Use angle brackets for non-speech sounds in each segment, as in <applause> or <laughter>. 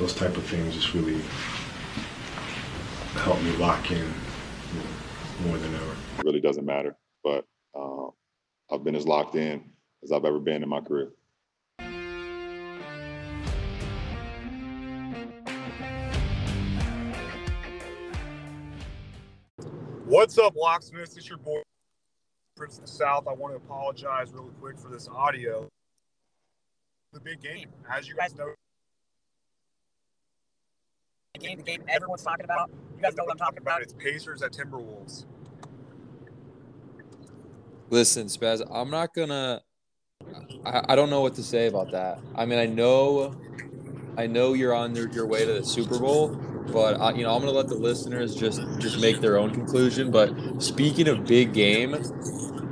those type of things just really help me lock in you know, more than ever. It really doesn't matter, but uh, I've been as locked in as I've ever been in my career. What's up, locksmiths? It's your boy, Prince of the South. I want to apologize really quick for this audio. The big game, as you guys know, the game, the game everyone's talking about. You guys know what I'm talking about. It's Pacers at Timberwolves. Listen, Spaz, I'm not gonna. I, I don't know what to say about that. I mean, I know, I know you're on your, your way to the Super Bowl, but I, you know, I'm gonna let the listeners just just make their own conclusion. But speaking of big game,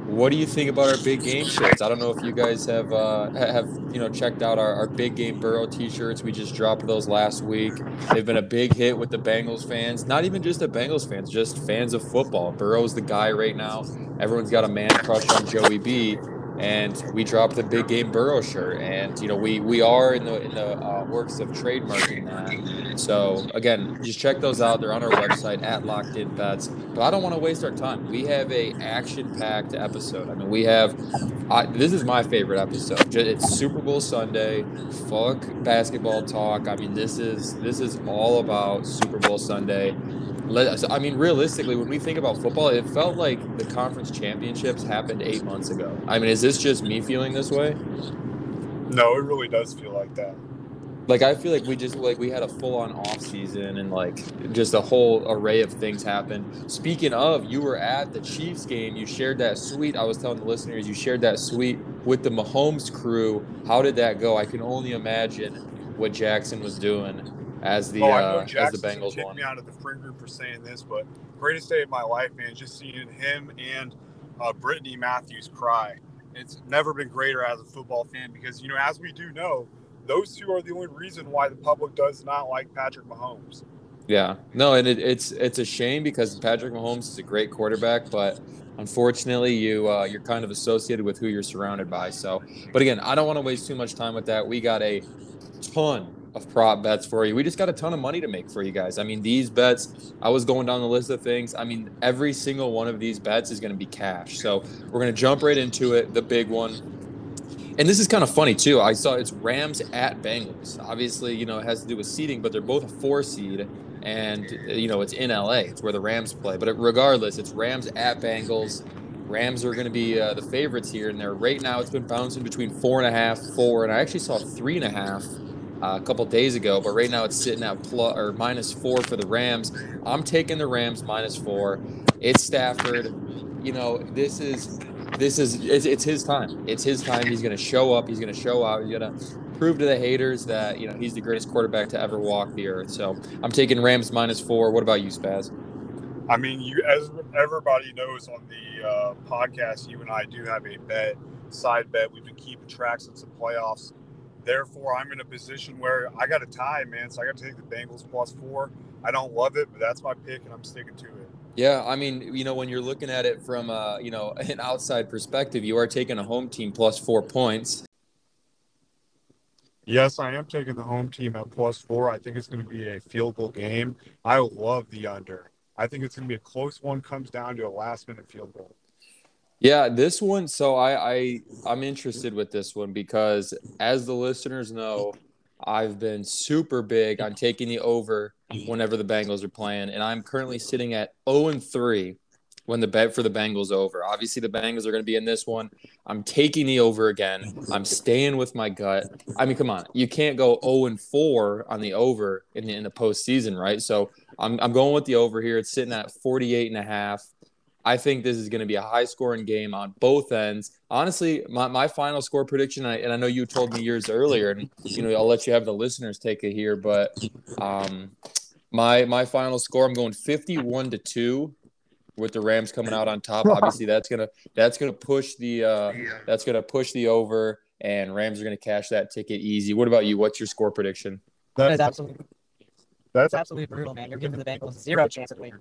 what do you think about our big game shirts? I don't know if you guys have uh, have you know checked out our, our big game Burrow T-shirts. We just dropped those last week. They've been a big hit with the Bengals fans. Not even just the Bengals fans, just fans of football. Burrow's the guy right now. Everyone's got a man crush on Joey B and we dropped the big game Burrow shirt, and you know we we are in the in the uh, works of trademarking that. So again, just check those out. They're on our website at Locked In Bets. But I don't want to waste our time. We have a action packed episode. I mean, we have I, this is my favorite episode. It's Super Bowl Sunday. Fuck basketball talk. I mean, this is this is all about Super Bowl Sunday. I mean, realistically, when we think about football, it felt like the conference championships happened eight months ago. I mean, is this just me feeling this way? No, it really does feel like that. Like I feel like we just like we had a full on off season and like just a whole array of things happened. Speaking of, you were at the Chiefs game. You shared that suite. I was telling the listeners you shared that suite with the Mahomes crew. How did that go? I can only imagine what Jackson was doing as the oh, uh, as the Bengals won. me out of the friend group for saying this, but greatest day of my life, man. Just seeing him and uh, Brittany Matthews cry. It's never been greater as a football fan because you know, as we do know, those two are the only reason why the public does not like Patrick Mahomes. Yeah, no, and it, it's it's a shame because Patrick Mahomes is a great quarterback, but unfortunately, you uh, you're kind of associated with who you're surrounded by. So, but again, I don't want to waste too much time with that. We got a ton of prop bets for you. We just got a ton of money to make for you guys. I mean, these bets, I was going down the list of things. I mean, every single one of these bets is going to be cash. So we're going to jump right into it. The big one. And this is kind of funny too. I saw it's Rams at Bengals. Obviously, you know, it has to do with seeding, but they're both a four seed. And, you know, it's in LA. It's where the Rams play. But regardless, it's Rams at Bengals. Rams are going to be uh, the favorites here, and they're right now. It's been bouncing between four and a half, four, and I actually saw three and a half uh, a couple days ago, but right now it's sitting at plus or minus four for the Rams. I'm taking the Rams minus four. It's Stafford. You know, this is this is it's, it's his time. It's his time. He's going to show up. He's going to show out. He's going to prove to the haters that you know he's the greatest quarterback to ever walk the earth. So I'm taking Rams minus four. What about you, Spaz? I mean, you as everybody knows on the uh, podcast, you and I do have a bet, side bet. We've been keeping track since the playoffs Therefore, I'm in a position where I got a tie, man. So I got to take the Bengals plus four. I don't love it, but that's my pick, and I'm sticking to it. Yeah, I mean, you know, when you're looking at it from, uh, you know, <laughs> an outside perspective, you are taking a home team plus four points. Yes, I am taking the home team at plus four. I think it's going to be a field goal game. I love the under. I think it's going to be a close one. Comes down to a last minute field goal. Yeah, this one. So I, I I'm interested with this one because, as the listeners know, I've been super big on taking the over whenever the Bengals are playing, and I'm currently sitting at 0 and 3 when the bet for the Bengals over. Obviously, the Bengals are going to be in this one. I'm taking the over again. I'm staying with my gut. I mean, come on, you can't go 0 and 4 on the over in the in the postseason, right? So I'm I'm going with the over here. It's sitting at 48 and a half. I think this is going to be a high scoring game on both ends. Honestly, my, my final score prediction, and I, and I know you told me years earlier, and you know I'll let you have the listeners take it here, but um, my my final score, I'm going 51 to two, with the Rams coming out on top. Obviously, that's gonna that's gonna push the uh, that's gonna push the over, and Rams are gonna cash that ticket easy. What about you? What's your score prediction? That is absolutely that's absolutely brutal, man. You're giving the Bengals zero chance of winning.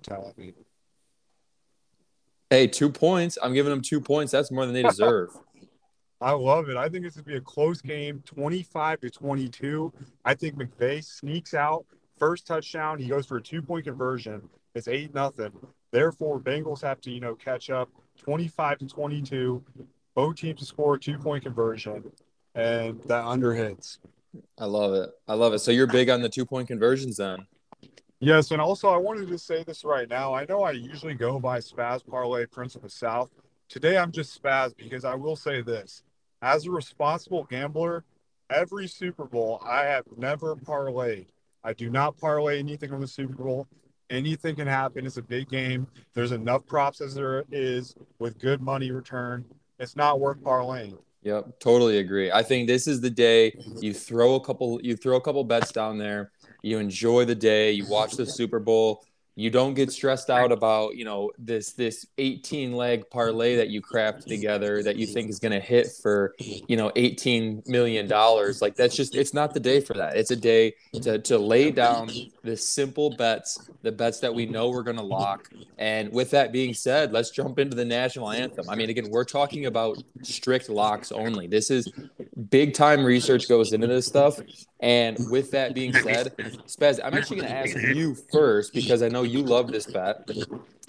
Hey, two points. I'm giving them two points. That's more than they deserve. <laughs> I love it. I think this would be a close game, 25 to 22. I think McVay sneaks out first touchdown. He goes for a two point conversion. It's eight nothing. Therefore, Bengals have to you know catch up, 25 to 22. Both teams to score a two point conversion, and that under hits. I love it. I love it. So you're big on the two point conversions then. Yes, and also I wanted to say this right now. I know I usually go by Spaz Parlay Prince of the South. Today I'm just Spaz because I will say this. As a responsible gambler, every Super Bowl I have never parlayed. I do not parlay anything on the Super Bowl. Anything can happen. It's a big game. There's enough props as there is with good money return. It's not worth parlaying. Yep, totally agree. I think this is the day you throw a couple you throw a couple bets down there. You enjoy the day, you watch the Super Bowl, you don't get stressed out about you know this this 18 leg parlay that you craft together that you think is going to hit for you know 18 million dollars. Like that's just it's not the day for that. It's a day to, to lay down the simple bets the bets that we know we're going to lock. And with that being said let's jump into the national anthem. I mean again we're talking about strict locks only. This is big time research goes into this stuff and with that being said spaz i'm actually going to ask you first because i know you love this bet,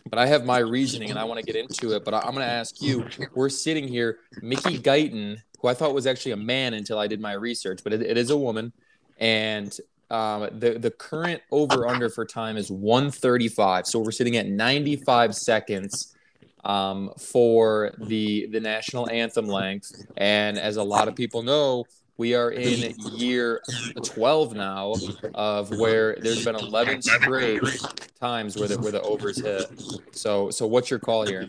but I have my reasoning and I want to get into it. But I, am going to ask you. We're sitting here, Mickey Guyton, who I thought was actually a man until I did my research, but it, it is a woman, and um, the the current over under for time is 135. So we're sitting at 95 seconds um, for the the national anthem length. And as a lot of people know, we are in year 12 now of where there's been 11 straight times where the where the overs hit. So so what's your call here?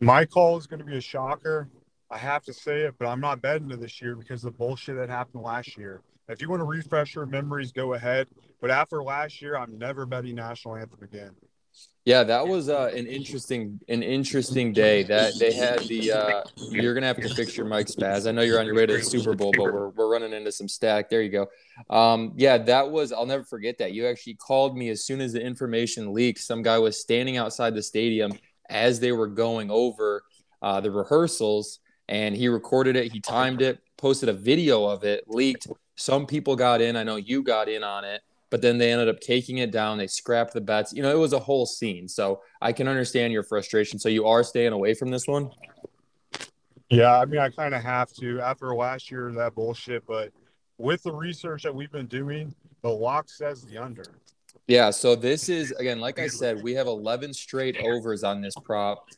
My call is going to be a shocker. I have to say it, but I'm not betting it this year because of the bullshit that happened last year. If you want to refresh your memories, go ahead. But after last year, I'm never betting national anthem again. Yeah, that was uh, an interesting an interesting day. That they had the uh, you're gonna have to fix your mic spaz. I know you're on your way to the Super Bowl, but we're we're running into some static. There you go. Um, yeah, that was I'll never forget that. You actually called me as soon as the information leaked. Some guy was standing outside the stadium as they were going over uh, the rehearsals, and he recorded it. He timed it, posted a video of it, leaked. Some people got in. I know you got in on it but then they ended up taking it down. They scrapped the bets. You know, it was a whole scene. So I can understand your frustration. So you are staying away from this one? Yeah, I mean, I kind of have to after last year, that bullshit. But with the research that we've been doing, the lock says the under. Yeah. So this is, again, like I said, we have 11 straight overs on this prop.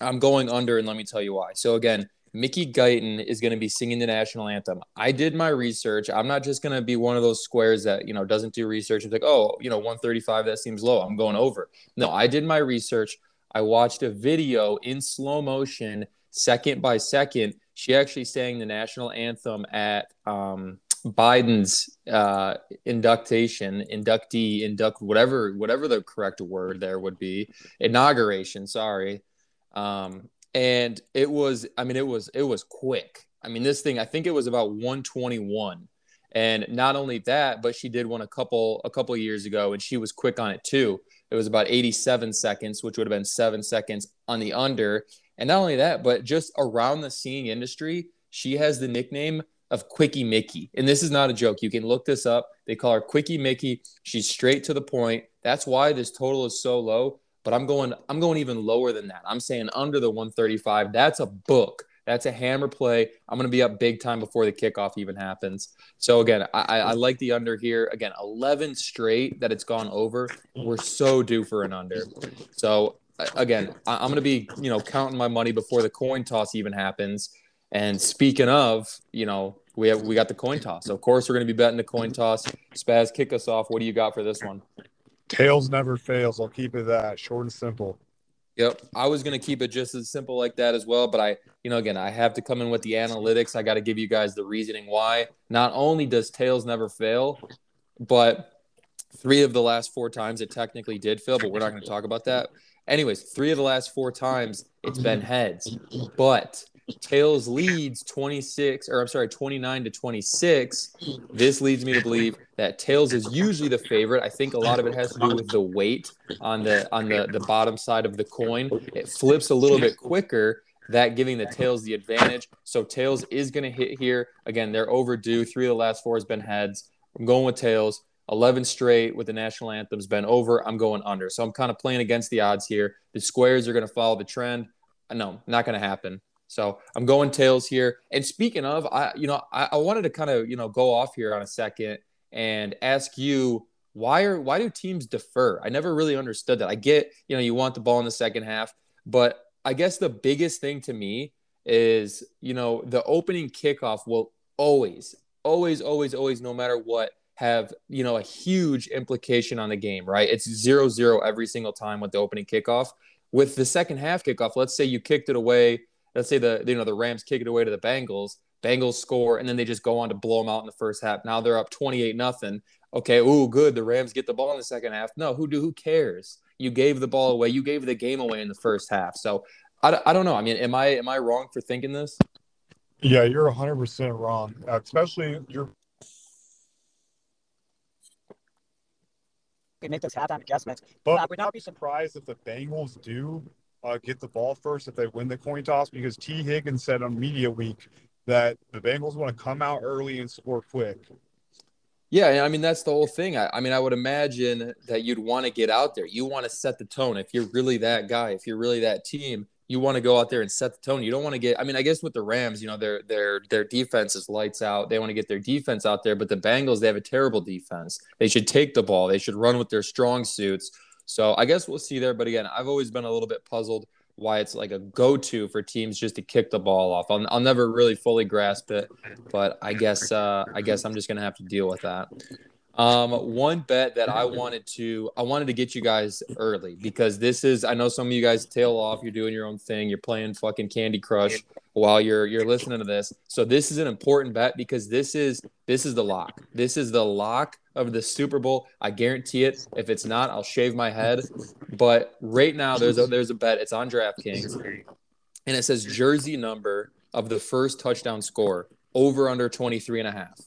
I'm going under, and let me tell you why. So, again, Mickey Guyton is going to be singing the national anthem. I did my research. I'm not just going to be one of those squares that, you know, doesn't do research and like, oh, you know, 135, that seems low. I'm going over. No, I did my research. I watched a video in slow motion, second by second. She actually sang the national anthem at um, Biden's uh, induction, inductee, induct, whatever, whatever the correct word there would be, inauguration. Sorry. Um, and it was i mean it was it was quick i mean this thing i think it was about 121 and not only that but she did one a couple a couple years ago and she was quick on it too it was about 87 seconds which would have been seven seconds on the under and not only that but just around the seeing industry she has the nickname of Quickie Mickey. And this is not a joke. You can look this up. They call her Quickie Mickey. She's straight to the point. That's why this total is so low but I'm going I'm going even lower than that. I'm saying under the 135. That's a book. That's a hammer play. I'm going to be up big time before the kickoff even happens. So again, I, I like the under here. Again, 11 straight that it's gone over. We're so due for an under. So again, I'm going to be you know counting my money before the coin toss even happens. And speaking of, you know, we have we got the coin toss. So of course, we're going to be betting the coin toss. Spaz, kick us off. What do you got for this one? Tails never fails. I'll keep it that short and simple. Yep. I was going to keep it just as simple like that as well. But I, you know, again, I have to come in with the analytics. I got to give you guys the reasoning why. Not only does Tails never fail, but three of the last four times it technically did fail, but we're not going to talk about that. Anyways, three of the last four times it's been heads. But Tails leads 26, or I'm sorry, 29 to 26. This leads me to believe that Tails is usually the favorite. I think a lot of it has to do with the weight on the on the, the bottom side of the coin. It flips a little bit quicker. that giving the Tails the advantage. So Tails is going to hit here. Again, they're overdue. Three of the last four has been heads. I'm going with Tails. 11 straight with the national anthems been over. I'm going under. So I'm kind of playing against the odds here. The squares are going to follow the trend. No, not going to happen. So I'm going tails here. And speaking of, I you know I, I wanted to kind of you know go off here on a second and ask you why are why do teams defer? I never really understood that. I get you know you want the ball in the second half, but I guess the biggest thing to me is you know the opening kickoff will always always always always no matter what have you know a huge implication on the game right it's zero zero every single time with the opening kickoff with the second half kickoff let's say you kicked it away let's say the you know the rams kick it away to the bengals bengals score and then they just go on to blow them out in the first half. Now they're up 28 nothing. Okay ooh good the rams get the ball in the second half. No who do who cares? You gave the ball away. You gave the game away in the first half. So I, I don't know. I mean am i am i wrong for thinking this? Yeah, you're 100 percent wrong. Uh, especially you're make those halftime adjustments. But I I would would not not be surprised if the Bengals do uh, get the ball first if they win the coin toss because T. Higgins said on Media Week that the Bengals want to come out early and score quick. Yeah, I mean that's the whole thing. I, I mean, I would imagine that you'd want to get out there. You want to set the tone. If you're really that guy, if you're really that team, you want to go out there and set the tone. You don't want to get. I mean, I guess with the Rams, you know, their their their defense is lights out. They want to get their defense out there, but the Bengals they have a terrible defense. They should take the ball. They should run with their strong suits. So I guess we'll see there. But again, I've always been a little bit puzzled why it's like a go-to for teams just to kick the ball off. I'll, I'll never really fully grasp it, but I guess uh, I guess I'm just gonna have to deal with that. Um, one bet that I wanted to I wanted to get you guys early because this is I know some of you guys tail off. You're doing your own thing. You're playing fucking Candy Crush while you're you're listening to this. So this is an important bet because this is this is the lock. This is the lock of the Super Bowl. I guarantee it. If it's not, I'll shave my head. But right now there's a there's a bet. It's on DraftKings. And it says jersey number of the first touchdown score over under 23 and a half.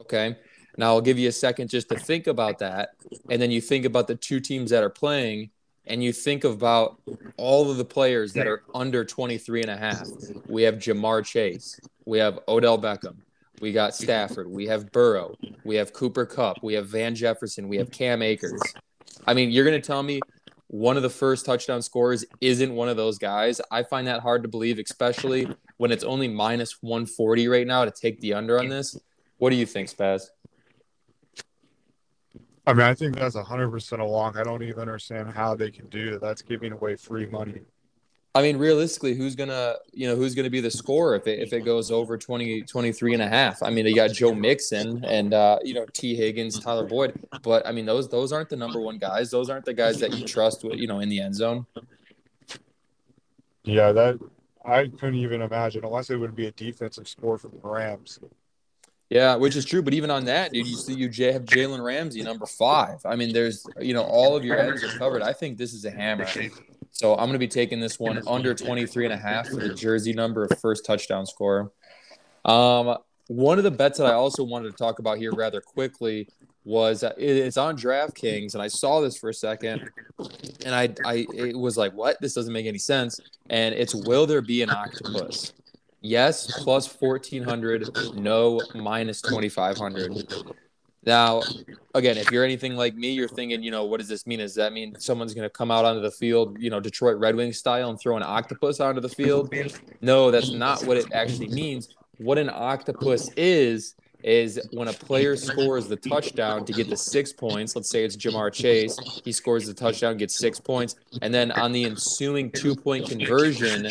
Okay. Now I'll give you a second just to think about that. And then you think about the two teams that are playing and you think about all of the players that are under 23 and a half. We have Ja'Marr Chase. We have Odell Beckham. We got Stafford. We have Burrow. We have Cooper Kupp. We have Van Jefferson. We have Cam Akers. I mean, you're going to tell me one of the first touchdown scorers isn't one of those guys. I find that hard to believe, especially when it's only minus 140 right now to take the under on this. What do you think, Spaz? I mean, I think that's 100% along. I don't even understand how they can do that. That's giving away free money. I mean, realistically, who's gonna, you know, who's gonna be the scorer if it if it goes over 20, 23 and a half? I mean, you got Joe Mixon and uh, you know, T. Higgins, Tyler Boyd, but I mean, those those aren't the number one guys. Those aren't the guys that you trust, with, you know, in the end zone. Yeah, that I couldn't even imagine unless it would be a defensive score for the Rams. Yeah, which is true. But even on that, dude, you see you have Jalen Ramsey number five. I mean, there's you know all of your ends are covered. I think this is a hammer. So I'm going to be taking this one under 23 and a half for the jersey number of first touchdown scorer. Um, one of the bets that I also wanted to talk about here rather quickly was uh, it- it's on DraftKings, and I saw this for a second, and I I it was like, what? This doesn't make any sense. And it's will there be an octopus? Yes, plus 1400. No, minus 2500. Now, again, if you're anything like me, you're thinking, you know, what does this mean? Does that mean someone's going to come out onto the field, you know, Detroit Red Wings style and throw an octopus onto the field? No, that's not what it actually means. What an octopus is, is when a player scores the touchdown to get the six points. Let's say it's Ja'Marr Chase. He scores the touchdown, gets six points. And then on the ensuing two point conversion,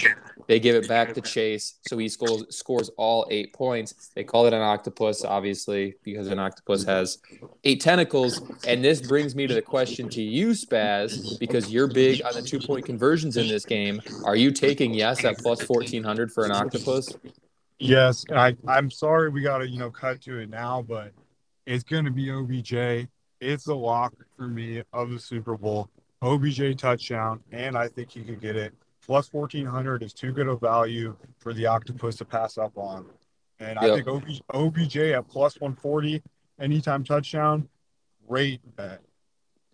they give it back to Chase, so he scores scores all eight points. They call it an octopus, obviously, because an octopus has eight tentacles. And this brings me to the question to you, Spaz, because you're big on the two point conversions in this game. Are you taking yes at plus fourteen hundred for an octopus? Yes, I I'm sorry we got to you know cut to it now, but it's going to be OBJ. It's the lock for me of the Super Bowl. OBJ touchdown, and I think he could get it. Plus 1400 is too good a value for the octopus to pass up on. And I think OBJ, OBJ at plus 140 anytime touchdown, great bet.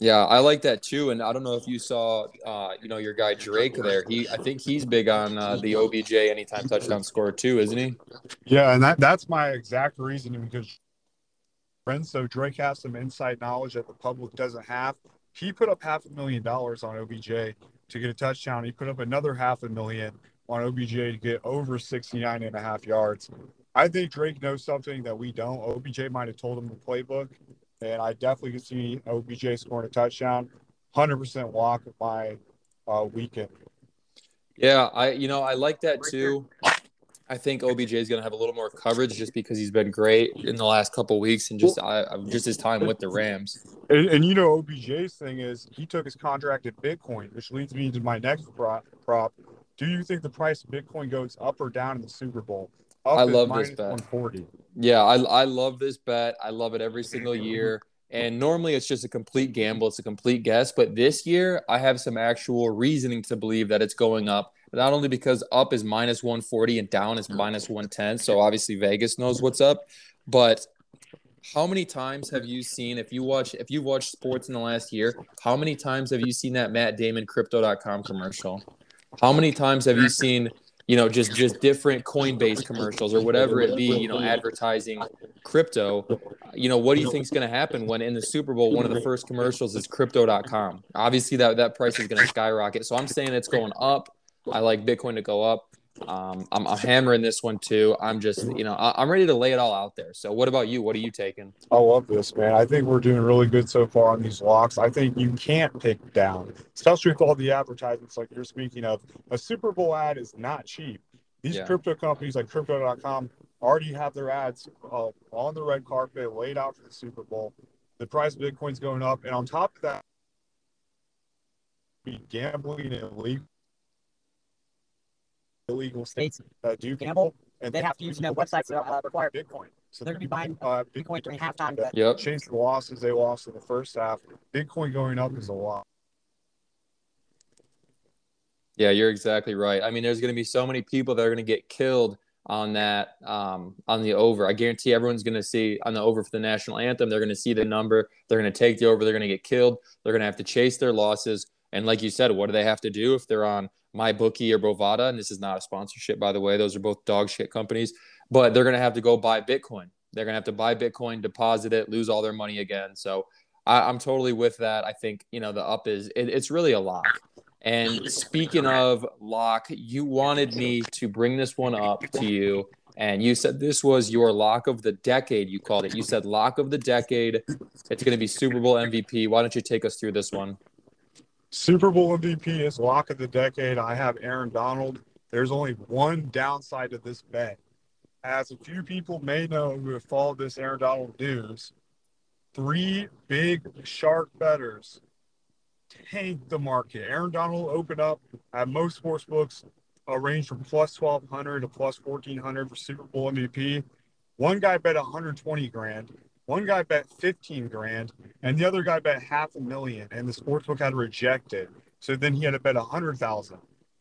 Yeah, I like that too. And I don't know if you saw, uh, you know, your guy Drake there. He, I think he's big on uh, the OBJ anytime touchdown score too, isn't he? Yeah, and that that's my exact reasoning because friends, so Drake has some inside knowledge that the public doesn't have. He put up half a million dollars on OBJ to get a touchdown. He put up another half a million on OBJ to get over 69 and a half yards. I think Drake knows something that we don't. OBJ might have told him the playbook, and I definitely can see OBJ scoring a touchdown. 100% walk of my uh, weekend. Yeah, I, you know, I like that too. I think OBJ is going to have a little more coverage just because he's been great in the last couple weeks and just I, just his time with the Rams. And, and, you know, OBJ's thing is he took his contract at Bitcoin, which leads me to my next prop. prop. Do you think the price of Bitcoin goes up or down in the Super Bowl? I love this bet. 140. Yeah, I, I love this bet. I love it every single mm-hmm. year. And normally it's just a complete gamble, it's a complete guess. But this year, I have some actual reasoning to believe that it's going up. Not only because up is minus 140 and down is minus 110. So obviously Vegas knows what's up. But how many times have you seen if you watch if you've watched sports in the last year, how many times have you seen that Matt Damon crypto.com commercial? How many times have you seen you know just just different coinbase commercials or whatever it be you know advertising crypto. You know what do you think is going to happen when in the super bowl one of the first commercials is crypto.com obviously that that price is going to skyrocket. So i'm saying it's going up. I like bitcoin to go up um, I'm, I'm, hammering this one too. I'm just, you know, I, am ready to lay it all out there. So, what about you? What are you taking? I love this, man. I think we're doing really good so far on these locks. I think you can't pick down, especially with all the advertisements like you're speaking of. A Super Bowl ad is not cheap. These yeah. crypto companies like Crypto.com already have their ads uh, on the red carpet laid out for the Super Bowl. The price of Bitcoin's going up, and on top of that, be gambling and illegal illegal states that do gamble, and they have to use you know websites that uh, require Bitcoin. So they're going to be buying uh, Bitcoin during halftime. To yep. Change the losses they lost in the first half. Bitcoin going up is a lot. Yeah, you're exactly right. I mean, there's going to be so many people that are going to get killed on that um, on the over. I guarantee everyone's going to see on the over for the national anthem. They're going to see the number. They're going to take the over. They're going to get killed. They're going to have to chase their losses. And like you said, what do they have to do if they're on my bookie or Bovada, and this is not a sponsorship, by the way. Those are both dog shit companies, but they're going to have to go buy Bitcoin. They're going to have to buy Bitcoin, deposit it, lose all their money again. So I, am totally with that. I think, you know, the up is, it, it's really a lock. And speaking of lock, you wanted me to bring this one up to you. And you said this was your lock of the decade, you called it. You said lock of the decade. It's going to be Super Bowl MVP. Why don't you take us through this one? Super Bowl MVP is lock of the decade. I have Aaron Donald. There's only one downside to this bet. As a few people may know who have followed this Aaron Donald news, three big shark bettors tanked the market. Aaron Donald opened up at most sports books a range from plus 1200 to plus 1400 for Super Bowl MVP. One guy bet 120 grand. One guy bet 15 grand and the other guy bet half a million and the sportsbook had to reject it. So then he had to bet a hundred thousand.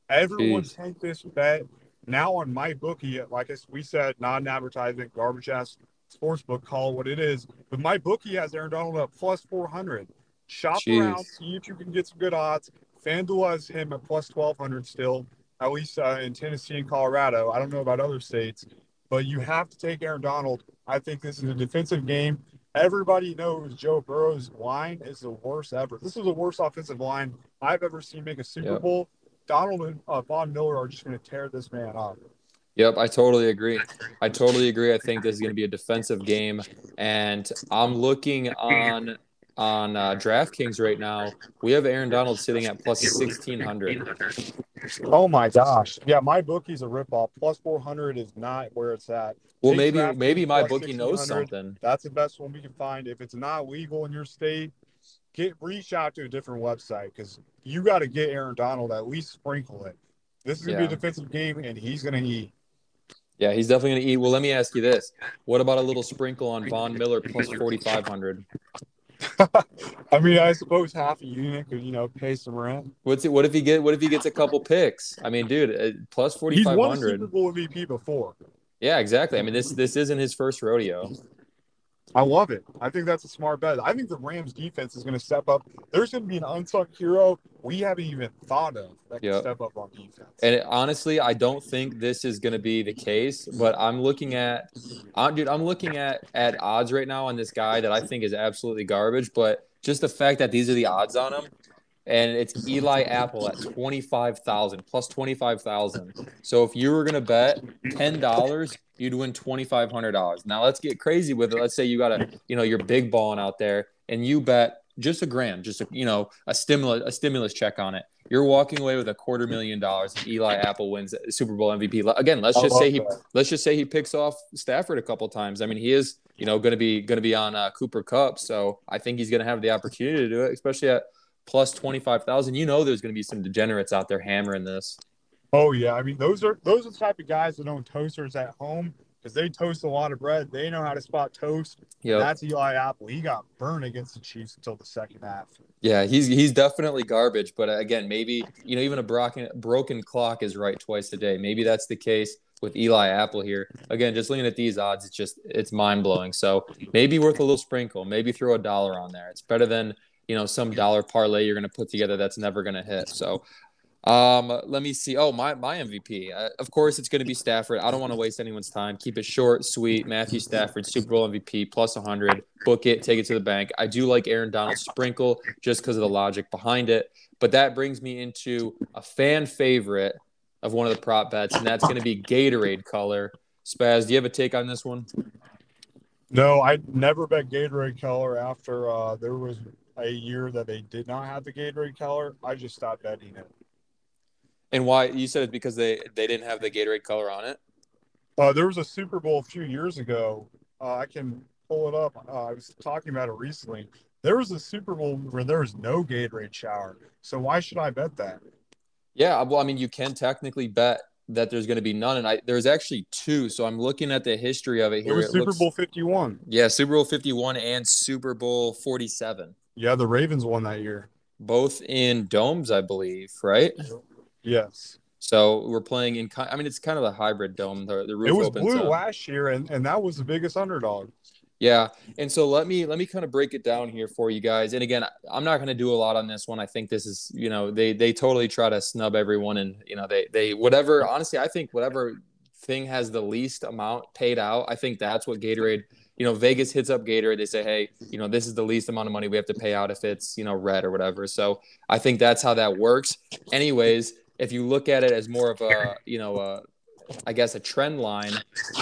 Everyone Jeez. take this bet. Now on my bookie, like we said, non advertisement, garbage ass sportsbook, call what it is. But my bookie has Aaron Donald up plus 400. Shop Jeez. around, see if you can get some good odds. FanDuel has him at plus 1200 still, at least uh, in Tennessee and Colorado. I don't know about other states, but you have to take Aaron Donald I think this is a defensive game. Everybody knows Joe Burrow's line is the worst ever. This is the worst offensive line I've ever seen make a Super yep. Bowl. Donald and uh, Von Miller are just going to tear this man up. Yep, I totally agree. I totally agree. I think this is going to be a defensive game, and I'm looking on on uh, DraftKings right now. We have Aaron Donald sitting at plus sixteen hundred. Oh my gosh! Yeah, my bookie's a ripoff. Plus four hundred is not where it's at. Well, Take maybe maybe my bookie knows something. That's the best one we can find. If it's not legal in your state, get reach out to a different website because you got to get Aaron Donald at least sprinkle it. This is gonna yeah. be a defensive game, and he's gonna eat. Yeah, he's definitely gonna eat. Well, let me ask you this: What about a little sprinkle on Von Miller plus forty five hundred? <laughs> I mean, I suppose half a unit could, you know, pay some rent. What's it? What if he get? What if he gets a couple picks? I mean, dude, uh, plus forty five hundred. He's won Super Bowl MVP before. Yeah, exactly. I mean, this this isn't his first rodeo. I love it. I think that's a smart bet. I think the Rams defense is going to step up. There's going to be an unsung hero we haven't even thought of that can Yep. step up on defense. And it, honestly, I don't think this is going to be the case. But I'm looking at, I'm, dude, I'm looking at at odds right now on this guy that I think is absolutely garbage. But just the fact that these are the odds on him, and it's Eli Apple at twenty five thousand plus twenty five thousand. So if you were going to bet ten dollars, you'd win twenty five hundred dollars. Now let's get crazy with it. Let's say you got a, you know, you're big balling out there, and you bet just a grand, just a, you know, a stimulus, a stimulus check on it. You're walking away with a quarter million dollars. Eli Apple wins Super Bowl MVP. Again, let's just say he that. let's just say he picks off Stafford a couple times. I mean, he is you know going to be going to be on uh, Cooper Kupp, so I think he's going to have the opportunity to do it, especially at plus twenty five thousand. You know, there's going to be some degenerates out there hammering this. Oh yeah, I mean those are those are the type of guys that own toasters at home because they toast a lot of bread. They know how to spot toast. Yeah, That's Eli Apple. He got burned against the Chiefs until the second half. yeah, he's he's definitely garbage. But uh, again, maybe you know even a broken broken clock is right twice a day. Maybe that's the case with Eli Apple here. Again, just looking at these odds, it's just it's mind blowing. So maybe worth a little sprinkle. Maybe throw a dollar on there. It's better than you know some dollar parlay you're going to put together that's never going to hit. So. Um, let me see. Oh, my my MVP. Uh, of course, it's going to be Stafford. I don't want to waste anyone's time. Keep it short, sweet. Matthew Stafford, Super Bowl MVP, plus 100. Book it, take it to the bank. I do like Aaron Donald sprinkle just because of the logic behind it. But that brings me into a fan favorite of one of the prop bets, and that's going to be Gatorade color. Spaz, do you have a take on this one? No, I never bet Gatorade color after uh, there was a year that they did not have the Gatorade color. I just stopped betting it. And why? You said it's because they they didn't have the Gatorade color on it. Uh, there was a Super Bowl a few years ago. Uh, I can pull it up. Uh, I was talking about it recently. There was a Super Bowl where there was no Gatorade shower. So why should I bet that? Yeah, well, I mean, you can technically bet that there's going to be none, and I there's actually two. So I'm looking at the history of it here. It was Super looks- Bowl 51. yeah, Super Bowl 51 and Super Bowl 47, Yeah, the Ravens won that year. both in domes, I believe, right? Yes. So we're playing in. I mean, it's kind of a hybrid dome. The, the roof It was blue up. last year, and, and that was the biggest underdog. Yeah, and so let me let me kind of break it down here for you guys. And again, I'm not going to do a lot on this one. I think this is, you know, they they totally try to snub everyone, and you know, they they whatever. Honestly, I think whatever thing has the least amount paid out, I think that's what Gatorade. You know, Vegas hits up Gatorade. They say, hey, you know, this is the least amount of money we have to pay out if it's you know red or whatever. So I think that's how that works. Anyways, if you look at it as more of a you know a I guess a trend line.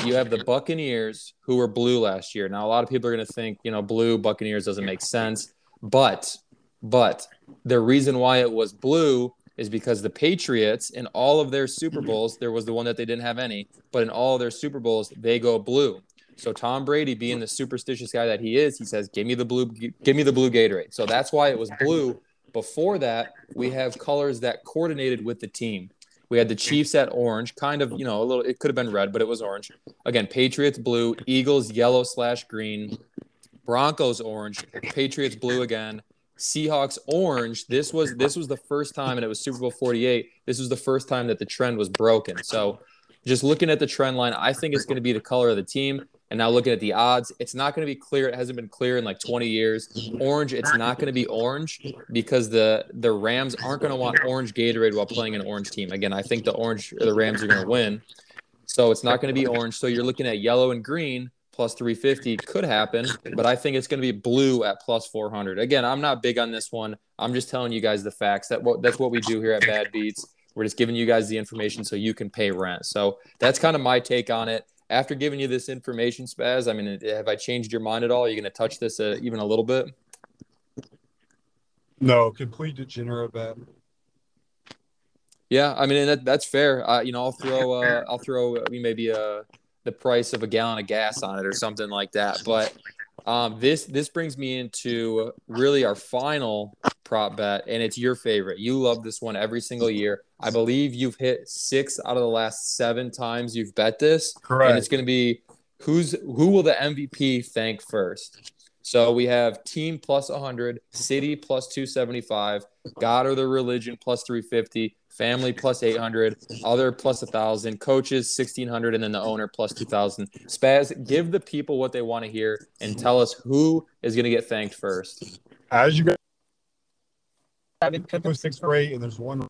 You have the Buccaneers who were blue last year. Now a lot of people are going to think, you know, blue Buccaneers doesn't make sense, but but the reason why it was blue is because the Patriots in all of their Super Bowls, there was the one that they didn't have any, but in all of their Super Bowls, they go blue. So Tom Brady, being the superstitious guy that he is, he says, "Give me the blue, give me the blue Gatorade." So that's why it was blue. Before that, we have colors that coordinated with the team. We had the Chiefs at orange, kind of, you know, a little. It could have been red, but it was orange. Again, Patriots blue, Eagles yellow slash green, Broncos orange, Patriots blue again, Seahawks orange. This was this was the first time, and it was Super Bowl forty eight. This was the first time that the trend was broken. So, just looking at the trend line, I think it's going to be the color of the team. And now looking at the odds, it's not going to be clear. It hasn't been clear in like 20 years. Orange, it's not going to be orange because the the Rams aren't going to want orange Gatorade while playing an orange team. Again, I think the orange the Rams are going to win. So it's not going to be orange. So you're looking at yellow and green plus 350 could happen, but I think it's going to be blue at plus 400. Again, I'm not big on this one. I'm just telling you guys the facts. That what that's what we do here at Bad Beats. We're just giving you guys the information so you can pay rent. So that's kind of my take on it. After giving you this information, Spaz, I mean, have I changed your mind at all? Are you going to touch this uh, even a little bit? No, complete degenerate bet. Yeah, I mean and that, that's fair. Uh, you know, I'll throw uh, I'll throw maybe uh, the price of a gallon of gas on it or something like that. But um, this this brings me into really our final prop bet, and it's your favorite. You love this one every single year. I believe you've hit six out of the last seven times you've bet this, Correct. and it's going to be who's who will the MVP thank first. So we have team plus 100, city plus 275, God or the religion plus 350, family plus 800, other plus 1,000, coaches 1,600, and then the owner plus 2,000. Spaz, give the people what they want to hear and tell us who is going to get thanked first. As you guys Seven could go sixth grade, and there's one.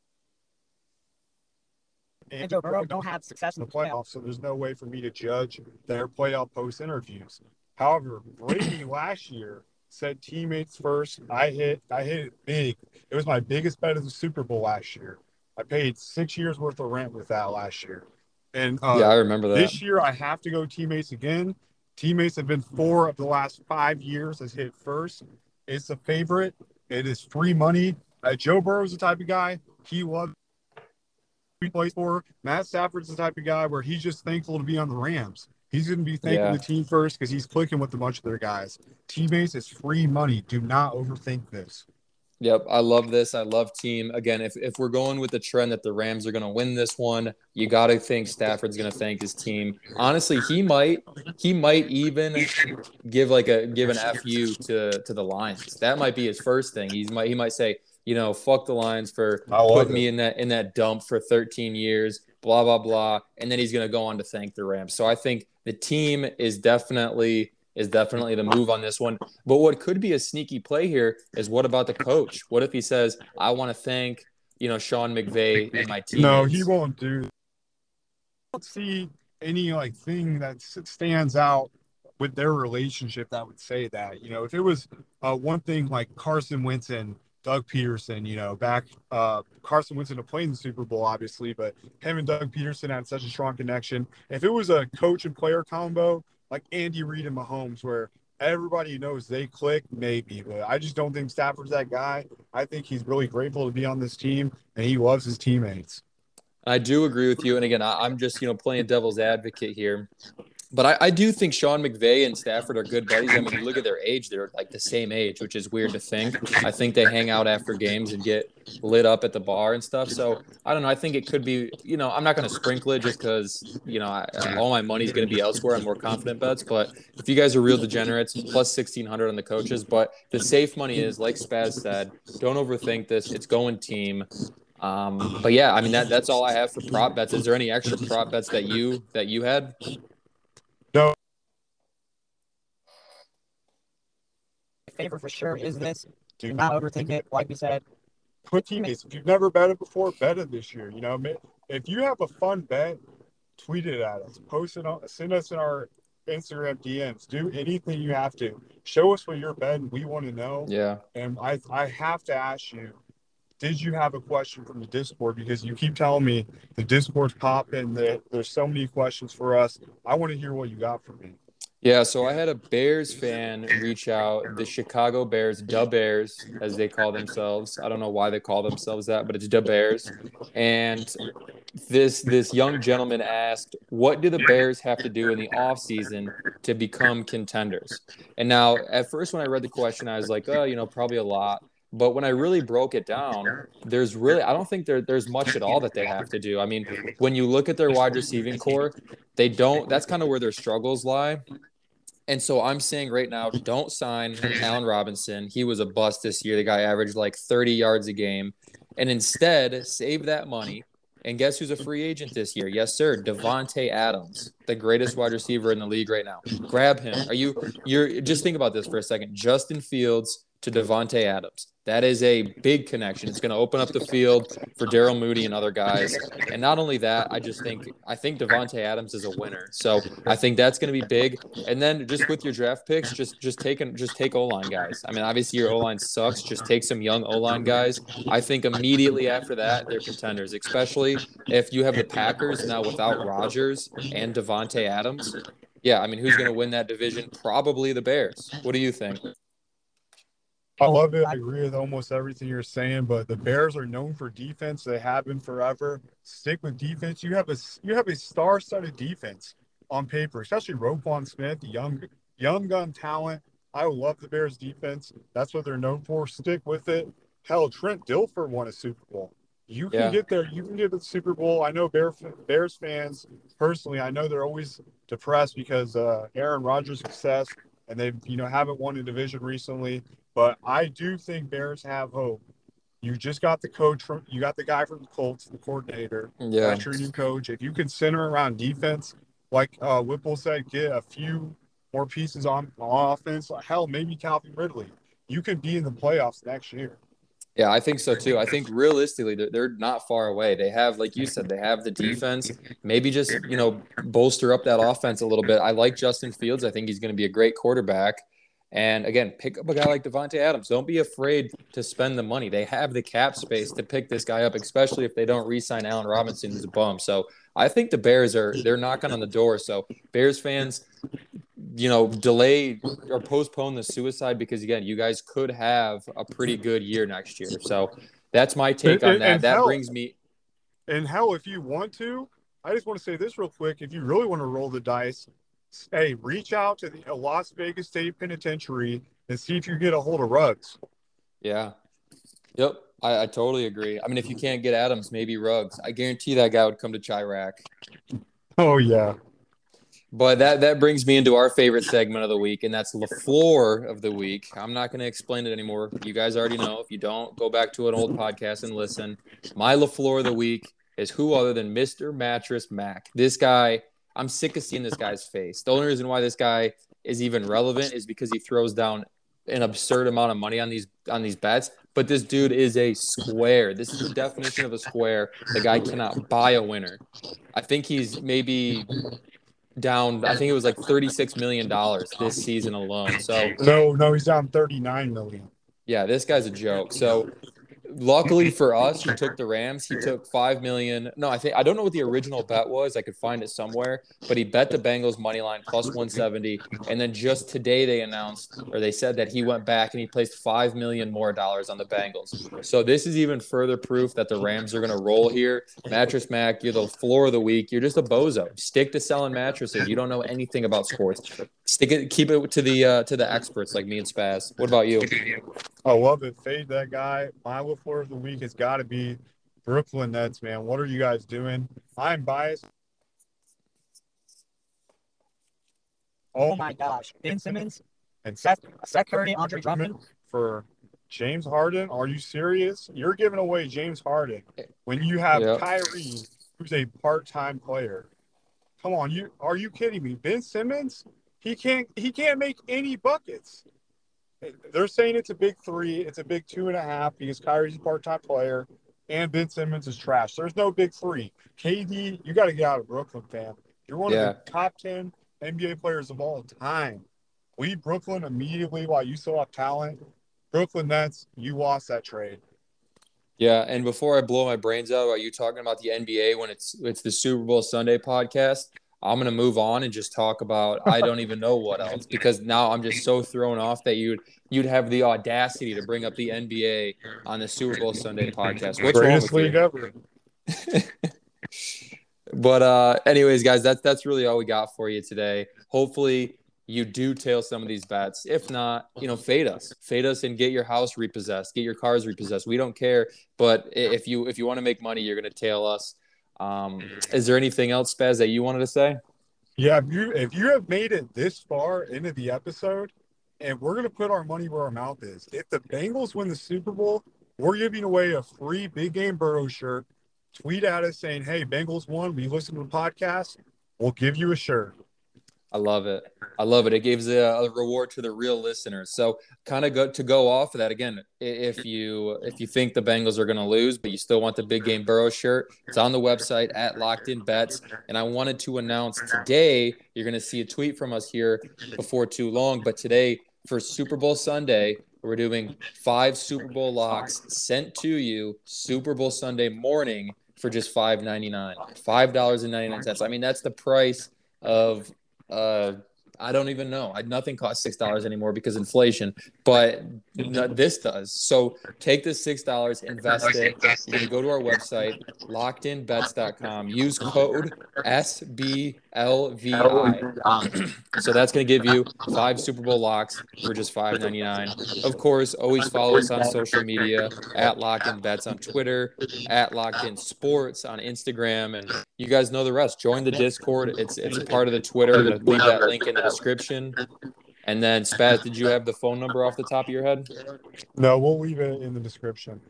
and Joe Burrow don't have success in in the playoffs, so there's no way for me to judge their playoff post interviews. However, Brady <clears throat> last year said teammates first. I hit I hit it big. It was my biggest bet of the Super Bowl last year. I paid six years worth of rent with that last year. And uh, yeah, I remember that. this year I have to go teammates again. Teammates have been four of the last five years has hit first. It's a favorite. It is free money. Uh, Joe Burrow's the type of guy he loves he plays for. Matt Stafford's the type of guy where he's just thankful to be on the Rams. He's going to be thanking Yeah. the team first because he's clicking with a bunch of their guys. Teammates is free money. Do not overthink this. Yep, I love this. I love team. Again, if, if we're going with the trend that the Rams are going to win this one, you got to think Stafford's going to thank his team. Honestly, he might he might even give like a give an fu to to the Lions. That might be his first thing. He might he might say, you know, fuck the Lions for putting it. me in that in that dump for 13 years, blah blah blah, and then he's going to go on to thank the Rams. So I think the team is definitely is definitely the move on this one. But what could be a sneaky play here is what about the coach? What if he says, "I want to thank you know Sean McVay and my team"? No, he won't do. I don't see any like thing that stands out with their relationship that would say that. You know, if it was uh, one thing like Carson Wentz and Doug Pederson, you know, back uh, Carson Wentz to play in the Super Bowl, obviously, but him and Doug Pederson had such a strong connection. If it was a coach and player combo like Andy Reid and Mahomes, where everybody knows they click, maybe, but I just don't think Stafford's that guy. I think he's really grateful to be on this team and he loves his teammates. I do agree with you. And again, I, I'm just, you know, playing devil's advocate here. But I, I do think Sean McVay and Stafford are good buddies. I mean, you look at their age, they're like the same age, which is weird to think. I think they hang out after games and get lit up at the bar and stuff. So I don't know. I think it could be, you know, I'm not going to sprinkle it just because, you know, I, all my money's going to be elsewhere on more confident bets. But if you guys are real degenerates, plus 1600 on the coaches. But the safe money is, like Spaz said, don't overthink this. It's going team. Um, but yeah, I mean that that's all I have for prop bets. Is there any extra prop bets that you that you had? Favorite for sure is this. Do Dude, not overthink it. Like we said, put teammates. If you've never betted before, bet it this year. You know, ma- if you have a fun bet, tweet it at us, post it on, send us in our Instagram DMs. Do anything you have to. Show us what you're betting. We want to know. Yeah. And I, I have to ask you, did you have a question from the Discord? Because you keep telling me the Discord's popping. That there's so many questions for us. I want to hear what you got for me. Yeah, so I had a Bears fan reach out, the Chicago Bears, the Bears, as they call themselves. I don't know why they call themselves that, but it's the Bears. And this this young gentleman asked, "What do the Bears have to do in the offseason to become contenders?" And now, at first, when I read the question, I was like, "Oh, you know, probably a lot." But when I really broke it down, there's really I don't think there there's much at all that they have to do. I mean, when you look at their wide receiving corps, they don't. That's kind of where their struggles lie. And so I'm saying right now, don't sign Allen Robinson. He was a bust this year. The guy averaged like 30 yards a game. And instead, save that money. And guess who's a free agent this year? Yes, sir. Davante Adams, the greatest wide receiver in the league right now. Grab him. Are you you're just think about this for a second. Justin Fields to Davante Adams. That is a big connection. It's going to open up the field for Darnell Mooney and other guys. And not only that, I just think I think Davante Adams is a winner. So I think that's going to be big. And then just with your draft picks, just just take just take O line guys. I mean, obviously your O line sucks. Just take some young O line guys. I think immediately after that, they're contenders, especially if you have the Packers now without Rodgers and Davante Adams. Yeah, I mean, who's going to win that division? Probably the Bears. What do you think? I love it. I agree with almost everything you're saying, but the Bears are known for defense. They have been forever. Stick with defense. You have a you have a star-studded defense on paper, especially Roquan Smith, the young young gun talent. I love the Bears defense. That's what they're known for. Stick with it. Hell, Trent Dilfer won a Super Bowl. You can Yeah. get there. You can get to the Super Bowl. I know Bear, Bears fans personally. I know they're always depressed because uh, Aaron Rodgers' success, and they you know haven't won a division recently. But I do think Bears have hope. You just got the coach from you got the guy from the Colts, the coordinator. Yeah. That's your new coach. If you can center around defense, like uh, Whipple said, get a few more pieces on, offense. Hell, maybe Calvin Ridley. You could be in the playoffs next year. Yeah, I think so too. I think realistically, they're, they're not far away. They have, like you said, they have the defense. Maybe just you know bolster up that offense a little bit. I like Justin Fields. I think he's going to be a great quarterback. And again, pick up a guy like Davante Adams. Don't be afraid to spend the money. They have the cap space to pick this guy up, especially if they don't re-sign Allen Robinson as a bum. So I think the Bears are they're knocking on the door. So Bears fans, you know, delay or postpone the suicide because again, you guys could have a pretty good year next year. So that's my take on And- that. and That hell- brings me And hell, if you want to, I just want to say this real quick. If you really want to roll the dice, hey, reach out to the Las Vegas State Penitentiary and see if you get a hold of Ruggs. Yeah. Yep. I, I totally agree. I mean, if you can't get Adams, maybe Ruggs. I guarantee that guy would come to Chirac. Oh yeah. But that that brings me into our favorite segment of the week, and that's LaFleur of the week. I'm not going to explain it anymore. You guys already know. If you don't, go back to an old podcast and listen. My LaFleur of the week is who other than Mr. Mattress Mac. This guy, I'm sick of seeing this guy's face. The only reason why this guy is even relevant is because he throws down an absurd amount of money on these on these bets. But this dude is a square. This is the definition of a square. The guy cannot buy a winner. I think he's maybe down. I think it was like thirty-six million dollars this season alone. So No, no, he's down 39 million. yeah, this guy's a joke. So luckily <laughs> for us, he took the Rams. He took five million. No, I think I don't know what the original bet was. I could find it somewhere, but he bet the Bengals money line plus 170. And then just today they announced or they said that he went back and he placed five million more dollars on the Bengals. So this is even further proof that the Rams are gonna roll here. Mattress Mac, you're LaFleur of the week. You're just a bozo. Stick to selling mattresses. You don't know anything about sports. Stick it, keep it to the uh, to the experts like me and Spaz. What about you? I love it. Fade that guy. My LaFleur of the week has got to be Brooklyn Nets, man. What are you guys doing? I'm biased. Oh, oh my gosh. Ben Simmons, And Seth, Seth Curry, Andre Drummond. for James Harden. Are you serious? You're giving away James Harden when you have Yep. Kyrie, who's a part-time player. Come on, you are you kidding me? Ben Simmons, he can't he can't make any buckets. They're saying it's a big three, it's a big two and a half because Kyrie's a part-time player and Ben Simmons is trash. There's no big three. KD, you got to get out of Brooklyn, fam. You're one Yeah. of the top ten NBA players of all time. Leave Brooklyn immediately while you still have talent. Brooklyn Nets, you lost that trade. Yeah, and before I blow my brains out are you talking about the NBA when it's it's the Super Bowl Sunday podcast, I'm gonna move on and just talk about I don't even know what <laughs> else because now I'm just so thrown off that you'd you'd have the audacity to bring up the NBA on the Super Bowl Sunday podcast. What's wrong Greatest with league ever. <laughs> But uh, anyways, guys, that's that's really all we got for you today. Hopefully, you do tail some of these bets. If not, you know, fade us, fade us, and get your house repossessed, get your cars repossessed. We don't care. But if you if you want to make money, you're gonna tail us. Um, is there anything else, Spaz, that you wanted to say? Yeah, if you if you have made it this far into the episode, and we're gonna put our money where our mouth is. If the Bengals win the Super Bowl, we're giving away a free Big Game Burrow shirt. Tweet at us saying, "Hey, Bengals won. We listened to the podcast. We'll give you a shirt." I love it. I love it. It gives a, a reward to the real listeners. So, kind of go to go off of that again. If you if you think the Bengals are going to lose, but you still want the big game Burrow shirt, it's on the website at Locked In Bets. And I wanted to announce today you're going to see a tweet from us here before too long. But today for Super Bowl Sunday, we're doing five Super Bowl locks sent to you Super Bowl Sunday morning for just five ninety nine. Five dollars and ninety nine cents. I mean, that's the price of uh I don't even know. I, nothing costs six dollars anymore because inflation, but no, this does. So take this six dollars, invest it. You go to our website, lockedinbets.com. Use code SBLVI. <clears throat> so that's going to give you five Super Bowl locks for just five ninety nine. Of course, always follow us on social media at Locked In Bets on Twitter, at Locked In Sports on Instagram, and you guys know the rest. Join the Discord. It's it's a part of the Twitter. I'm gonna leave that link in the description. And then Spaz, did you have the phone number off the top of your head? No, we'll leave it in the description.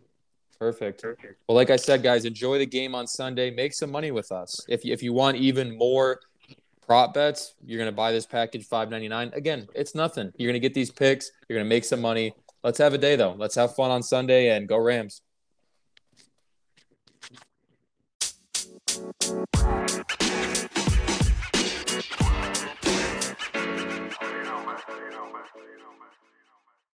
Perfect. Perfect. Well, like I said, guys, enjoy the game on Sunday. Make some money with us. If you, if you want even more prop bets, you're gonna buy this package five ninety nine. Again, it's nothing. You're gonna get these picks. You're gonna make some money. Let's have a day though. Let's have fun on Sunday and go Rams.